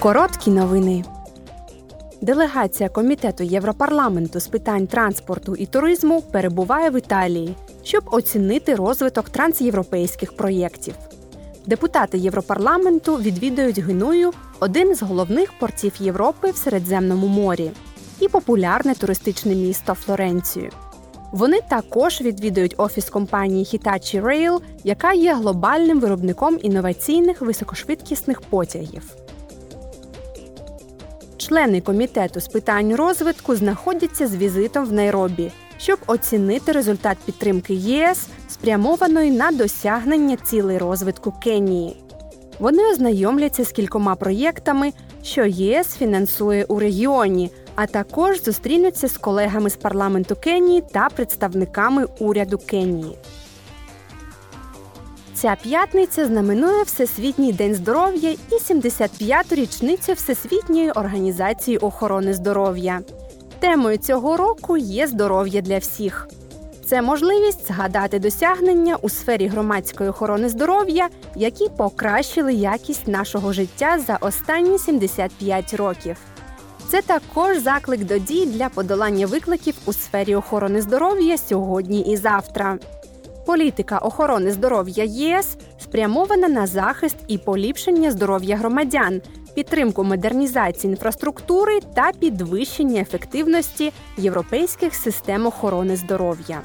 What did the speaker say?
Короткі новини. Делегація комітету Європарламенту з питань транспорту і туризму перебуває в Італії, щоб оцінити розвиток трансєвропейських проєктів. Депутати Європарламенту відвідують Геную, один з головних портів Європи в Середземному морі, і популярне туристичне місто Флоренцію. Вони також відвідують офіс компанії Hitachi Rail, яка є глобальним виробником інноваційних високошвидкісних потягів. Члени комітету з питань розвитку знаходяться з візитом в Найробі, щоб оцінити результат підтримки ЄС, спрямованої на досягнення цілей розвитку Кенії. Вони ознайомляться з кількома проєктами, що єС фінансує у регіоні, а також зустрінуться з колегами з парламенту Кенії та представниками уряду Кенії. Ця п'ятниця знаменує Всесвітній день здоров'я і 75-ту річницю Всесвітньої організації охорони здоров'я. Темою цього року є здоров'я для всіх. Це можливість згадати досягнення у сфері громадської охорони здоров'я, які покращили якість нашого життя за останні 75 років. Це також заклик до дій для подолання викликів у сфері охорони здоров'я сьогодні і завтра. Політика охорони здоров'я ЄС спрямована на захист і поліпшення здоров'я громадян, підтримку модернізації інфраструктури та підвищення ефективності європейських систем охорони здоров'я.